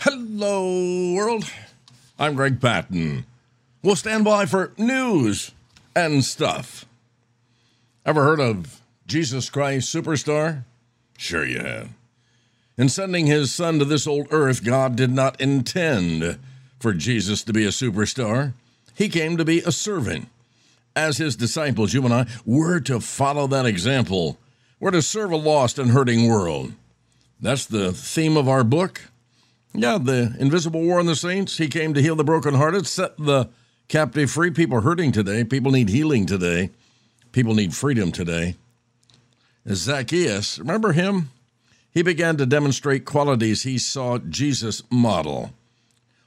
Hello, world. I'm Greg Patten. We'll stand by for news and stuff. Ever heard of Jesus Christ Superstar? Sure you have. In sending his son to this old earth, God did not intend for Jesus to be a superstar. He came to be a servant. As his disciples, you and I, we're to follow that example. We're to serve a lost and hurting world. That's the theme of our book. Yeah, the invisible war on the saints. He came to heal the brokenhearted, set the captive free. People hurting today. People need healing today. People need freedom today. Zacchaeus, remember him? He began to demonstrate qualities he saw Jesus model.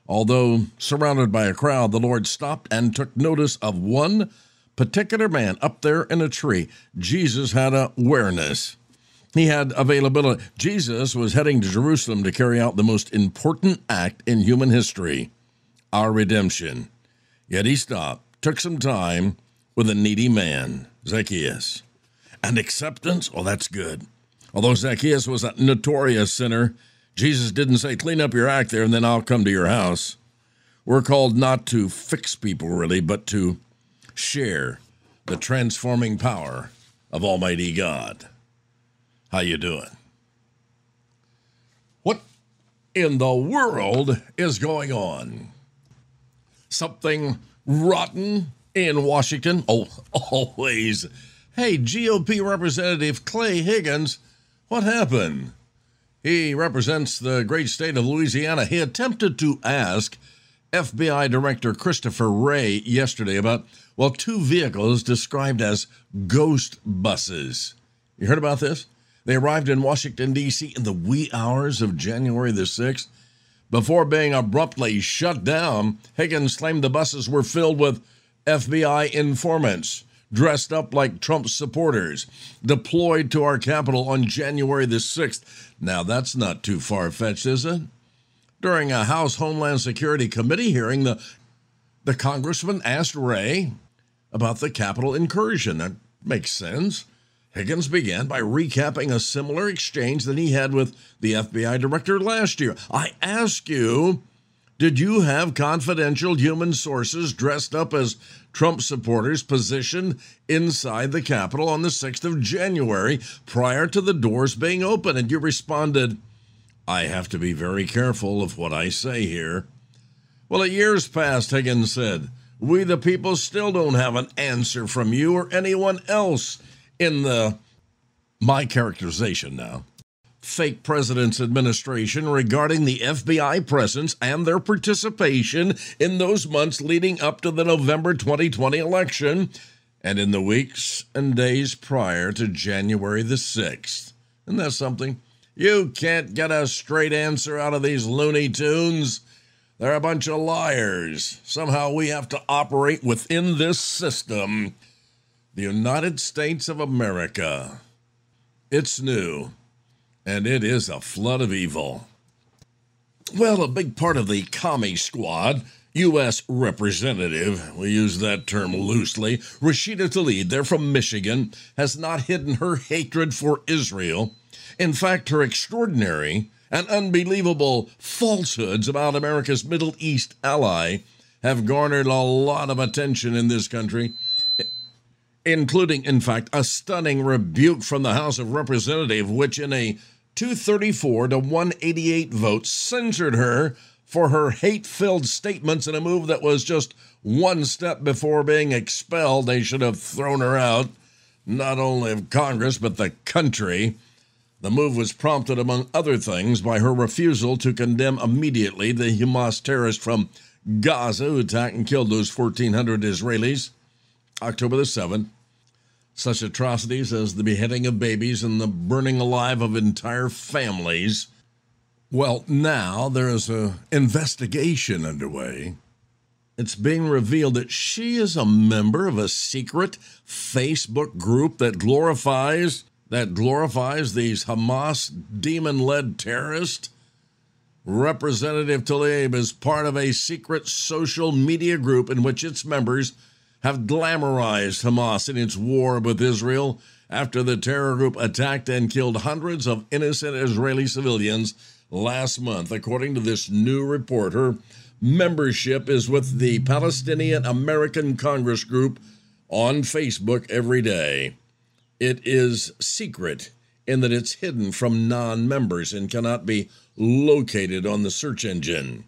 Although surrounded by a crowd, the Lord stopped and took notice of one particular man up there in a tree. Jesus had awareness. He had availability. Jesus was heading to Jerusalem to carry out the most important act in human history our redemption. Yet he stopped, took some time with a needy man, Zacchaeus. And acceptance? Oh, that's good. Although Zacchaeus was a notorious sinner, Jesus didn't say, clean up your act there and then I'll come to your house. We're called not to fix people, really, but to share the transforming power of Almighty God. How you doing? What in the world is going on? Something rotten in Washington? Oh, always. Hey, GOP Representative Clay Higgins, what happened? He represents the great state of Louisiana. He attempted to ask FBI Director Christopher Wray yesterday about, well, two vehicles described as ghost buses. You heard about this? They arrived in Washington, D.C. in the wee hours of January the 6th. Before being abruptly shut down, Higgins claimed the buses were filled with FBI informants dressed up like Trump supporters, deployed to our capital on January the 6th. Now, that's not too far fetched, is it? During a House Homeland Security Committee hearing, the, the congressman asked Wray about the Capitol incursion. That makes sense. Higgins began by recapping a similar exchange that he had with the FBI director last year. I ask you, did you have confidential human sources dressed up as Trump supporters positioned inside the Capitol on the 6th of January prior to the doors being open? And you responded, I have to be very careful of what I say here. Well, a year's passed, Higgins said. We, the people, still don't have an answer from you or anyone else in the my characterization now fake president's administration regarding the FBI presence and their participation in those months leading up to the November 2020 election and in the weeks and days prior to January the 6th. Isn't that something? You can't get a straight answer out of these Looney Tunes. They're a bunch of liars. Somehow we have to operate within this system the United States of America. It's new, and it is a flood of evil. Well, a big part of the commie squad, U.S. Representative, we use that term loosely, Rashida Tlaib, they're from Michigan, has not hidden her hatred for Israel. In fact, her extraordinary and unbelievable falsehoods about America's Middle East ally have garnered a lot of attention in this country including, in fact, a stunning rebuke from the House of Representatives, which in a 234 to 188 vote censored her for her hate filled statements in a move that was just one step before being expelled. They should have thrown her out, not only of Congress, but the country. The move was prompted, among other things, by her refusal to condemn immediately the Hamas terrorist from Gaza who attacked and killed those 1,400 Israelis. October the 7th, such atrocities as the beheading of babies and the burning alive of entire families. Well, now there is an investigation underway. It's being revealed that she is a member of a secret Facebook group that glorifies that glorifies these Hamas demon-led terrorists. Representative Tlaib is part of a secret social media group in which its members have glamorized Hamas in its war with Israel after the terror group attacked and killed hundreds of innocent Israeli civilians last month. According to this new report, her membership is with the Palestinian American Congress Group on Facebook every day. It is secret in that it's hidden from non members and cannot be located on the search engine.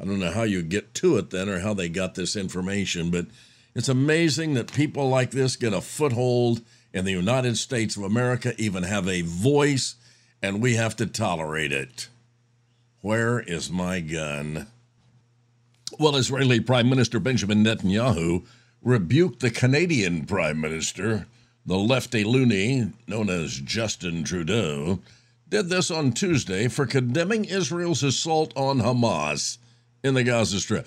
I don't know how you get to it then or how they got this information, but it's amazing that people like this get a foothold in the United States of America, even have a voice, and we have to tolerate it. Where is my gun? Well, Israeli Prime Minister Benjamin Netanyahu rebuked the Canadian Prime Minister, the lefty loony known as Justin Trudeau, did this on Tuesday for condemning Israel's assault on Hamas in the Gaza Strip.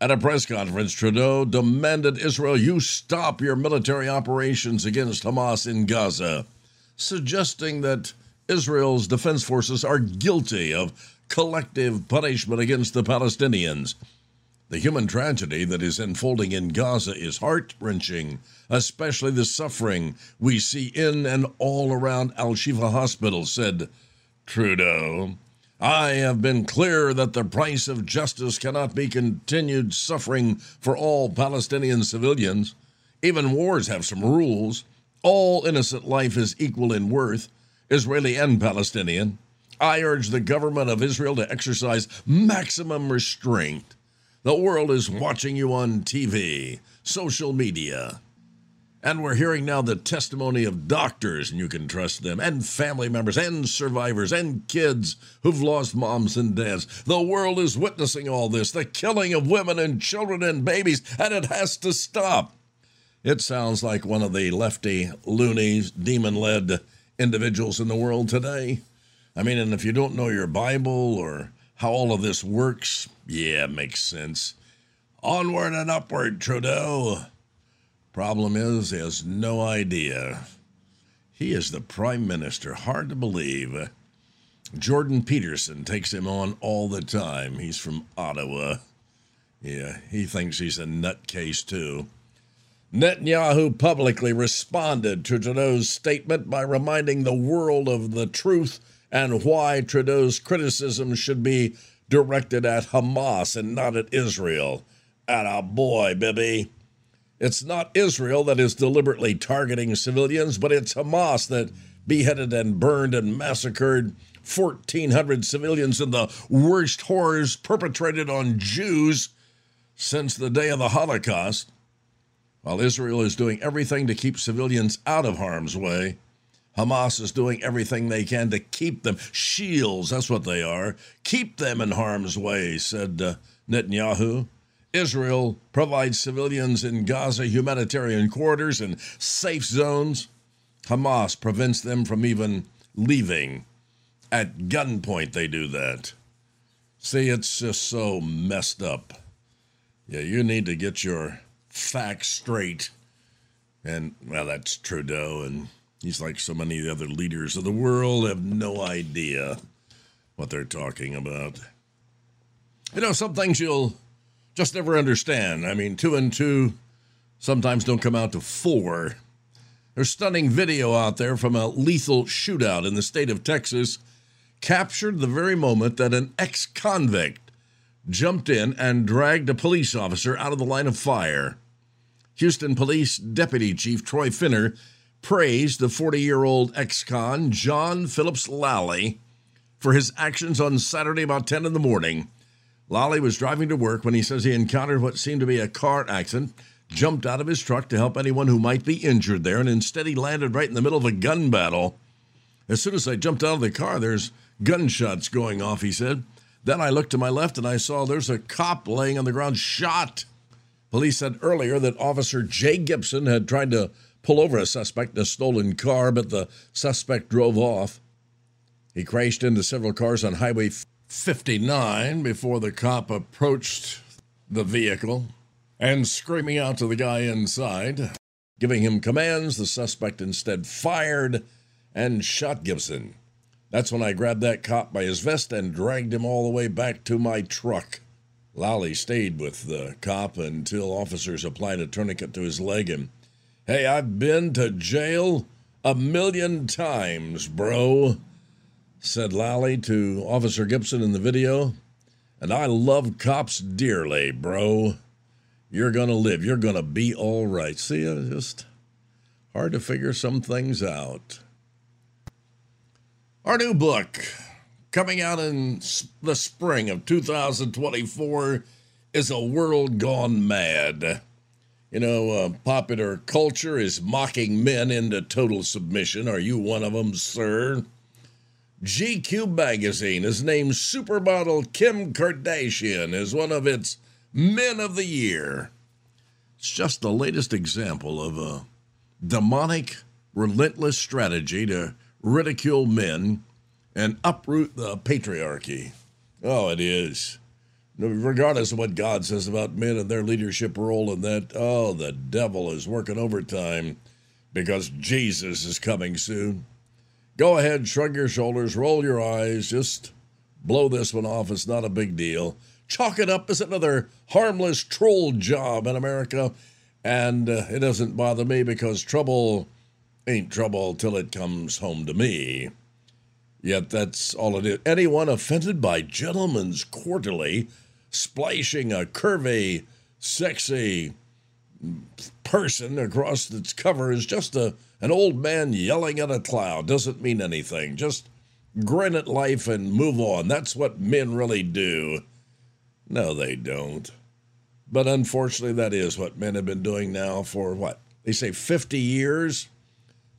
At a press conference, Trudeau demanded Israel, you stop your military operations against Hamas in Gaza, suggesting that Israel's defense forces are guilty of collective punishment against the Palestinians. The human tragedy that is unfolding in Gaza is heart wrenching, especially the suffering we see in and all around Al Shifa Hospital, said Trudeau. I have been clear that the price of justice cannot be continued suffering for all Palestinian civilians. Even wars have some rules. All innocent life is equal in worth, Israeli and Palestinian. I urge the government of Israel to exercise maximum restraint the world is watching you on TV, social media. And we're hearing now the testimony of doctors, and you can trust them, and family members, and survivors, and kids who've lost moms and dads. The world is witnessing all this the killing of women and children and babies, and it has to stop. It sounds like one of the lefty, loony, demon led individuals in the world today. I mean, and if you don't know your Bible or how all of this works, yeah, makes sense. Onward and upward, Trudeau. Problem is, he has no idea. He is the Prime Minister. Hard to believe. Jordan Peterson takes him on all the time. He's from Ottawa. Yeah, he thinks he's a nutcase, too. Netanyahu publicly responded to Trudeau's statement by reminding the world of the truth and why Trudeau's criticism should be directed at Hamas and not at Israel. At a boy, Bibi. It's not Israel that is deliberately targeting civilians, but it's Hamas that beheaded and burned and massacred 1,400 civilians in the worst horrors perpetrated on Jews since the day of the Holocaust. While Israel is doing everything to keep civilians out of harm's way, Hamas is doing everything they can to keep them shields. That's what they are. Keep them in harm's way, said uh, Netanyahu. Israel provides civilians in Gaza humanitarian quarters and safe zones. Hamas prevents them from even leaving. At gunpoint, they do that. See, it's just so messed up. Yeah, you need to get your facts straight. And, well, that's Trudeau and He's like so many other leaders of the world, have no idea what they're talking about. You know, some things you'll just never understand. I mean, two and two sometimes don't come out to four. There's stunning video out there from a lethal shootout in the state of Texas, captured the very moment that an ex convict jumped in and dragged a police officer out of the line of fire. Houston Police Deputy Chief Troy Finner praised the 40 year old ex con, John Phillips Lally, for his actions on Saturday about 10 in the morning. Lally was driving to work when he says he encountered what seemed to be a car accident, jumped out of his truck to help anyone who might be injured there, and instead he landed right in the middle of a gun battle. As soon as I jumped out of the car, there's gunshots going off, he said. Then I looked to my left and I saw there's a cop laying on the ground shot. Police said earlier that Officer Jay Gibson had tried to pull over a suspect in a stolen car, but the suspect drove off. He crashed into several cars on Highway 59 before the cop approached the vehicle and screaming out to the guy inside, giving him commands. The suspect instead fired and shot Gibson. That's when I grabbed that cop by his vest and dragged him all the way back to my truck. Lally stayed with the cop until officers applied a tourniquet to his leg and Hey, I've been to jail a million times, bro. Said Lally to Officer Gibson in the video. And I love cops dearly, bro. You're going to live. You're going to be all right. See, it's just hard to figure some things out. Our new book, coming out in the spring of 2024, is A World Gone Mad. You know, uh, popular culture is mocking men into total submission. Are you one of them, sir? GQ magazine has named supermodel Kim Kardashian as one of its Men of the Year. It's just the latest example of a demonic, relentless strategy to ridicule men and uproot the patriarchy. Oh, it is. Regardless of what God says about men and their leadership role in that, oh, the devil is working overtime because Jesus is coming soon. Go ahead, shrug your shoulders, roll your eyes, just blow this one off. It's not a big deal. Chalk it up as another harmless troll job in America. And uh, it doesn't bother me because trouble ain't trouble till it comes home to me. Yet that's all it is. Anyone offended by Gentleman's Quarterly splashing a curvy, sexy person across its cover is just a an old man yelling at a cloud doesn't mean anything. Just grin at life and move on. That's what men really do. No, they don't. But unfortunately, that is what men have been doing now for what? They say 50 years?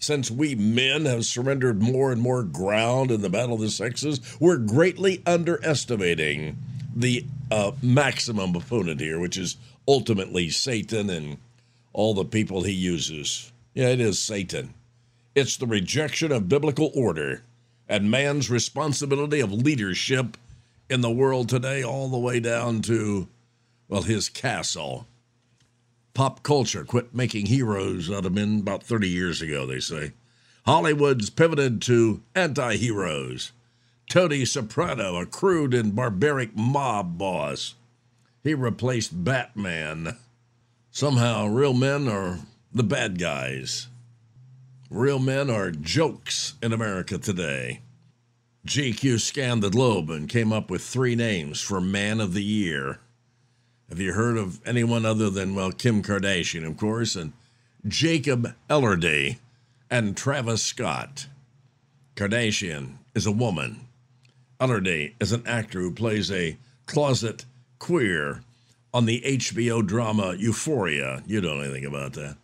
Since we men have surrendered more and more ground in the battle of the sexes, we're greatly underestimating the uh, maximum opponent here, which is ultimately Satan and all the people he uses. Yeah, it is Satan. It's the rejection of biblical order and man's responsibility of leadership in the world today, all the way down to, well, his castle. Pop culture quit making heroes out of men about 30 years ago, they say. Hollywood's pivoted to anti heroes. Tony Soprano, a crude and barbaric mob boss. He replaced Batman. Somehow, real men are the bad guys. Real men are jokes in America today. GQ scanned the globe and came up with three names for Man of the Year. Have you heard of anyone other than, well, Kim Kardashian, of course, and Jacob Elordi and Travis Scott? Kardashian is a woman. Elordi is an actor who plays a closet queer on the HBO drama Euphoria. You don't know anything about that.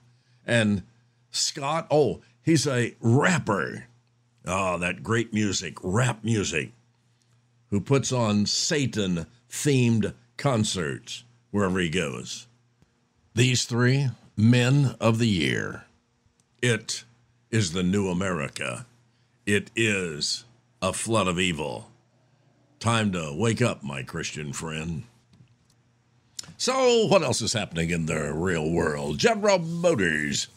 And Scott, oh, he's a rapper. Oh, that great music, rap music, who puts on Satan themed concerts wherever he goes. These three men of the year. It is the new America. It is a flood of evil. Time to wake up, my Christian friend. So, what else is happening in the real world? General Motors.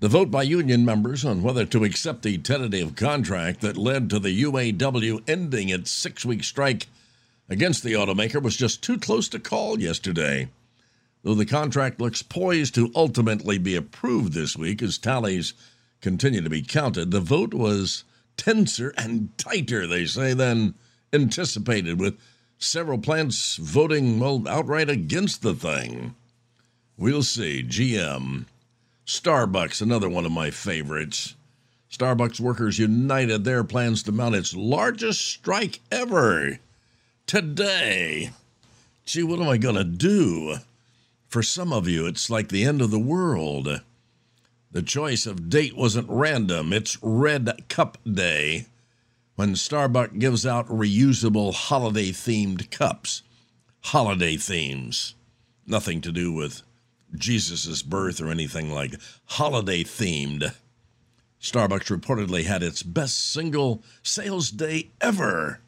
The vote by union members on whether to accept the tentative contract that led to the UAW ending its six week strike against the automaker was just too close to call yesterday. Though the contract looks poised to ultimately be approved this week as tallies continue to be counted, the vote was tenser and tighter, they say, than anticipated, with several plants voting, well, outright against the thing. We'll see. GM. Starbucks, another one of my favorites. Starbucks Workers United their plans to mount its largest strike ever today. Gee, what am I going to do? For some of you, it's like the end of the world. The choice of date wasn't random, it's Red Cup Day when Starbucks gives out reusable holiday themed cups. Holiday themes. Nothing to do with Jesus' birth or anything like holiday themed. Starbucks reportedly had its best single sales day ever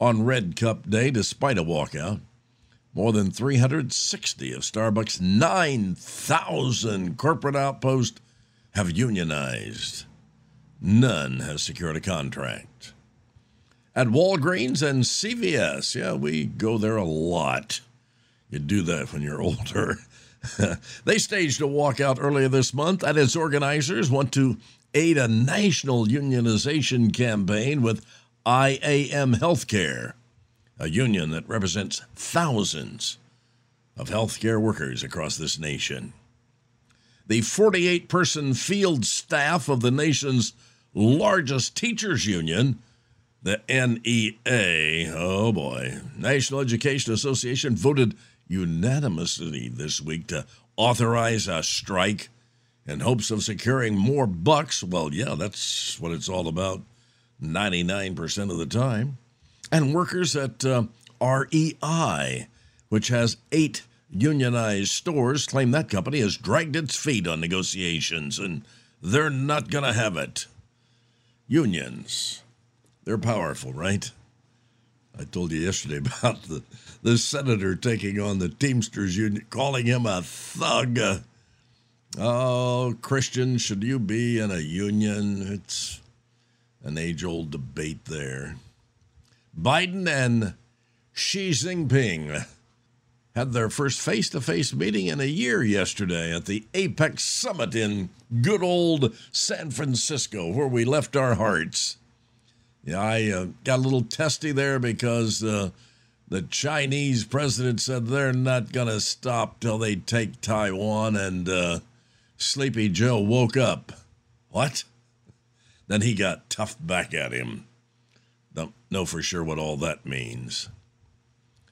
on Red Cup Day despite a walkout. More than 360 of Starbucks' 9,000 corporate outposts have unionized. None has secured a contract at Walgreens and CVS. Yeah, we go there a lot. You do that when you're older. they staged a walkout earlier this month, and its organizers want to aid a national unionization campaign with IAM Healthcare, a union that represents thousands of healthcare workers across this nation. The 48 person field staff of the nation's largest teachers union, the NEA, oh boy, National Education Association voted unanimously this week to authorize a strike in hopes of securing more bucks. Well, yeah, that's what it's all about 99% of the time. And workers at uh, REI, which has eight unionized stores, claim that company has dragged its feet on negotiations and they're not going to have it. Unions, they're powerful, right? I told you yesterday about the, the senator taking on the Teamsters Union, calling him a thug. Oh, Christian, should you be in a union? It's an age old debate there. Biden and Xi Jinping had their first face to face meeting in a year yesterday at the APEC Summit in good old San Francisco, where we left our hearts. Yeah, I uh, got a little testy there because uh, the Chinese president said they're not going to stop till they take Taiwan, and uh, Sleepy Joe woke up. What? Then he got tough back at him. Don't know for sure what all that means.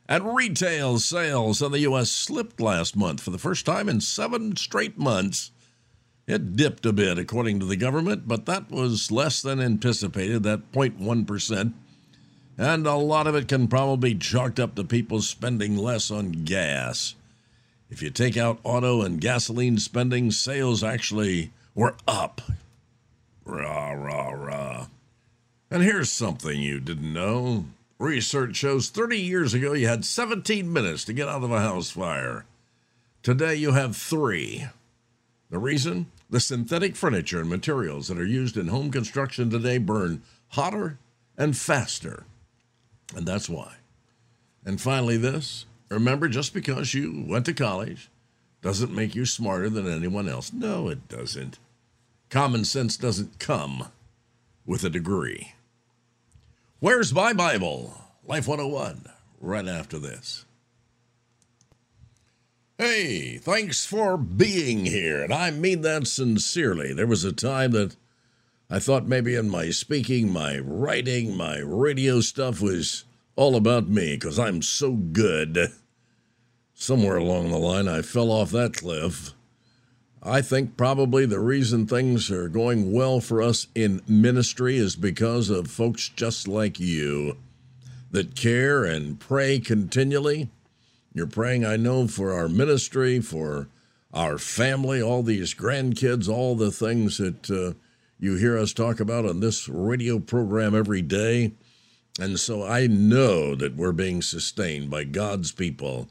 And retail sales in the U.S. slipped last month for the first time in seven straight months. It dipped a bit, according to the government, but that was less than anticipated, that 0.1%. And a lot of it can probably be chalked up to people spending less on gas. If you take out auto and gasoline spending, sales actually were up. Rah, rah, rah. And here's something you didn't know. Research shows 30 years ago you had 17 minutes to get out of a house fire. Today you have three. The reason? The synthetic furniture and materials that are used in home construction today burn hotter and faster. And that's why. And finally, this remember, just because you went to college doesn't make you smarter than anyone else. No, it doesn't. Common sense doesn't come with a degree. Where's my Bible? Life 101, right after this. Hey, thanks for being here, and I mean that sincerely. There was a time that I thought maybe in my speaking, my writing, my radio stuff was all about me because I'm so good. Somewhere along the line, I fell off that cliff I think probably the reason things are going well for us in ministry is because of folks just like you that care and pray continually. You're praying, I know, for our ministry, for our family, all these grandkids, all the things that uh, you hear us talk about on this radio program every day. And so I know that we're being sustained by God's people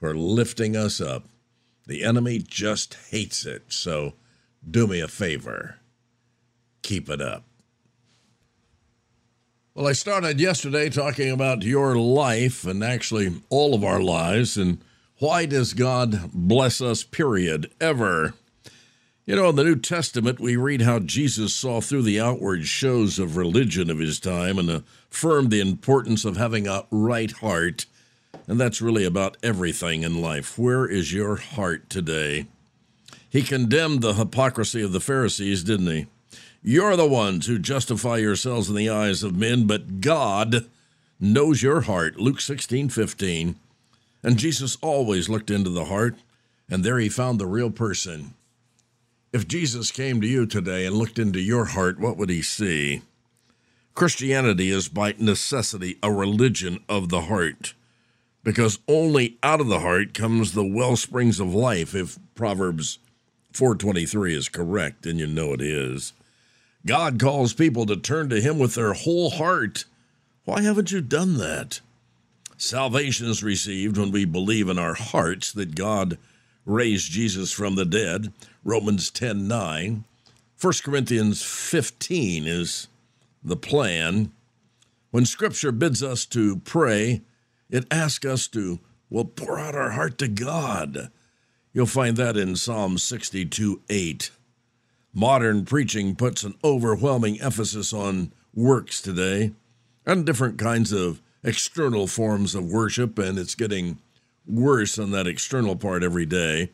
who are lifting us up the enemy just hates it. So do me a favor keep it up. Well, I started yesterday talking about your life and actually all of our lives and why does God bless us, period, ever? You know, in the New Testament, we read how Jesus saw through the outward shows of religion of his time and affirmed the importance of having a right heart and that's really about everything in life. Where is your heart today? He condemned the hypocrisy of the Pharisees, didn't he? You're the ones who justify yourselves in the eyes of men, but God knows your heart. Luke 16, 15. And Jesus always looked into the heart, and there he found the real person. If Jesus came to you today and looked into your heart, what would he see? Christianity is by necessity a religion of the heart because only out of the heart comes the well springs of life if proverbs 423 is correct and you know it is god calls people to turn to him with their whole heart. Why haven't you done that? Salvation is received when we believe in our hearts that god raised jesus from the dead. Romans 10 9 1 corinthians 15 is the plan. When scripture bids us to pray it asks us to, well, pour out our heart to God. You'll find that in Psalm 62 8. Modern preaching puts an overwhelming emphasis on works today. and different kinds of external forms of worship, and it's getting worse on that external part every day.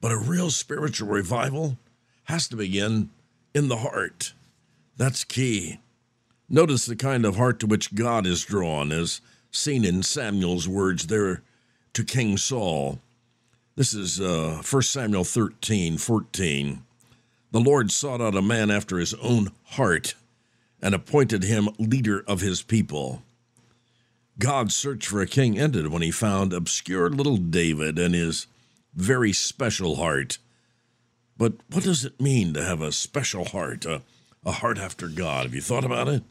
But a real spiritual revival has to begin in the heart. That's key. Notice the kind of heart to which God is drawn, as seen in Samuel's words there to King Saul. This is uh, 1 Samuel 13 14. The Lord sought out a man after his own heart and appointed him leader of his people. God's search for a king ended when he found obscure little David and his very special heart. But what does it mean to have a special heart, a, a heart after God? Have you thought about it?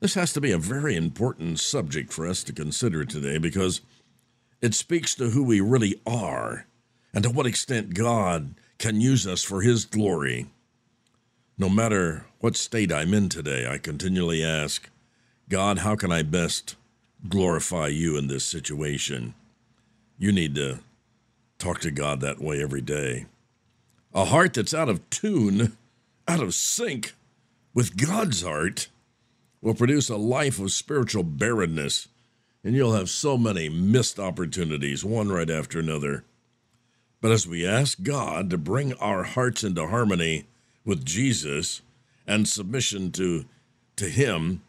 This has to be a very important subject for us to consider today because it speaks to who we really are and to what extent God can use us for His glory. No matter what state I'm in today, I continually ask, God, how can I best glorify you in this situation? You need to talk to God that way every day. A heart that's out of tune, out of sync with God's heart, will produce a life of spiritual barrenness, and you'll have so many missed opportunities, one right after another. But as we ask God to bring our hearts into harmony with Jesus and submission to, to Him,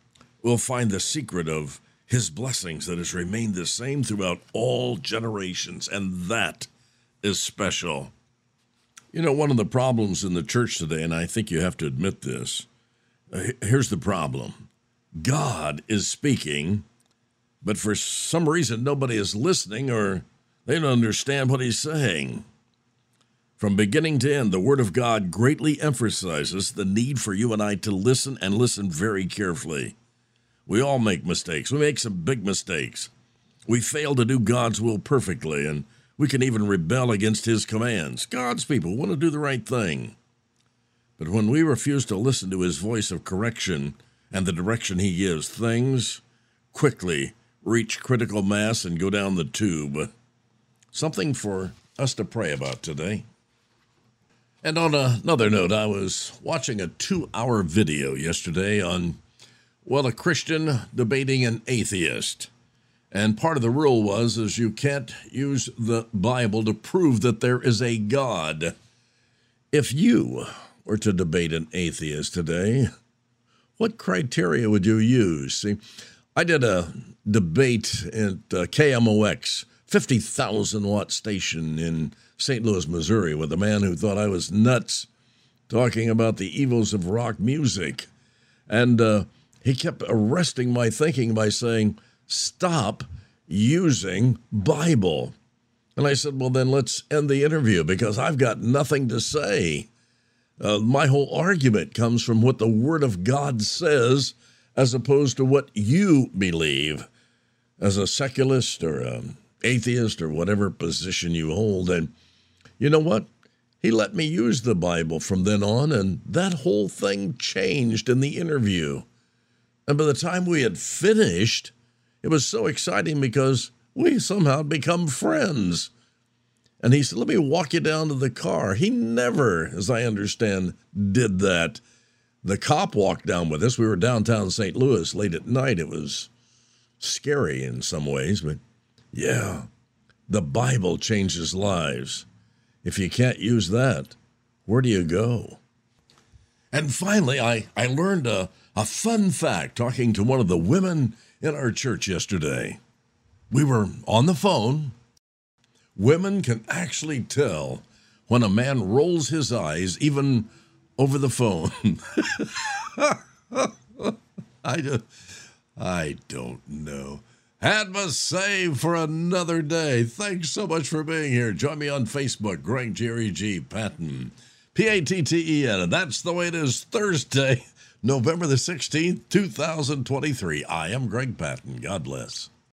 we'll find the secret of His blessings that has remained the same throughout all generations, and that is special. You know, one of the problems in the church today, and I think you have to admit this, uh, here's the problem God is speaking, but for some reason nobody is listening or they don't understand what he's saying. From beginning to end, the Word of God greatly emphasizes the need for you and I to listen and listen very carefully. We all make mistakes. We make some big mistakes. We fail to do God's will perfectly, and we can even rebel against His commands. God's people want to do the right thing. But when we refuse to listen to His voice of correction and the direction He gives, things quickly reach critical mass and go down the tube. Something for us to pray about today. And on another note, I was watching a two hour video yesterday on, well, a Christian debating an atheist. And part of the rule was is you can't use the Bible to prove that there is a God. If you were to debate an atheist today, what criteria would you use? See, I did a debate at uh, KMOX 50,000 watt station in St. Louis, Missouri, with a man who thought I was nuts talking about the evils of rock music. And uh, he kept arresting my thinking by saying, Stop using Bible. And I said, Well, then let's end the interview because I've got nothing to say. Uh, my whole argument comes from what the Word of God says as opposed to what you believe as a secularist or an atheist or whatever position you hold. And you know what? He let me use the Bible from then on, and that whole thing changed in the interview. And by the time we had finished, it was so exciting because we somehow had become friends. And he said, Let me walk you down to the car. He never, as I understand, did that. The cop walked down with us. We were downtown St. Louis late at night. It was scary in some ways, but yeah, the Bible changes lives. If you can't use that, where do you go? And finally, I, I learned a, a fun fact talking to one of the women in our church yesterday. We were on the phone. Women can actually tell when a man rolls his eyes, even over the phone. I, just, I don't know. Had my save for another day. Thanks so much for being here. Join me on Facebook, Greg Jerry G. Patten. P A T T E N. And that's the way it is Thursday, November the 16th, 2023. I am Greg Patten. God bless.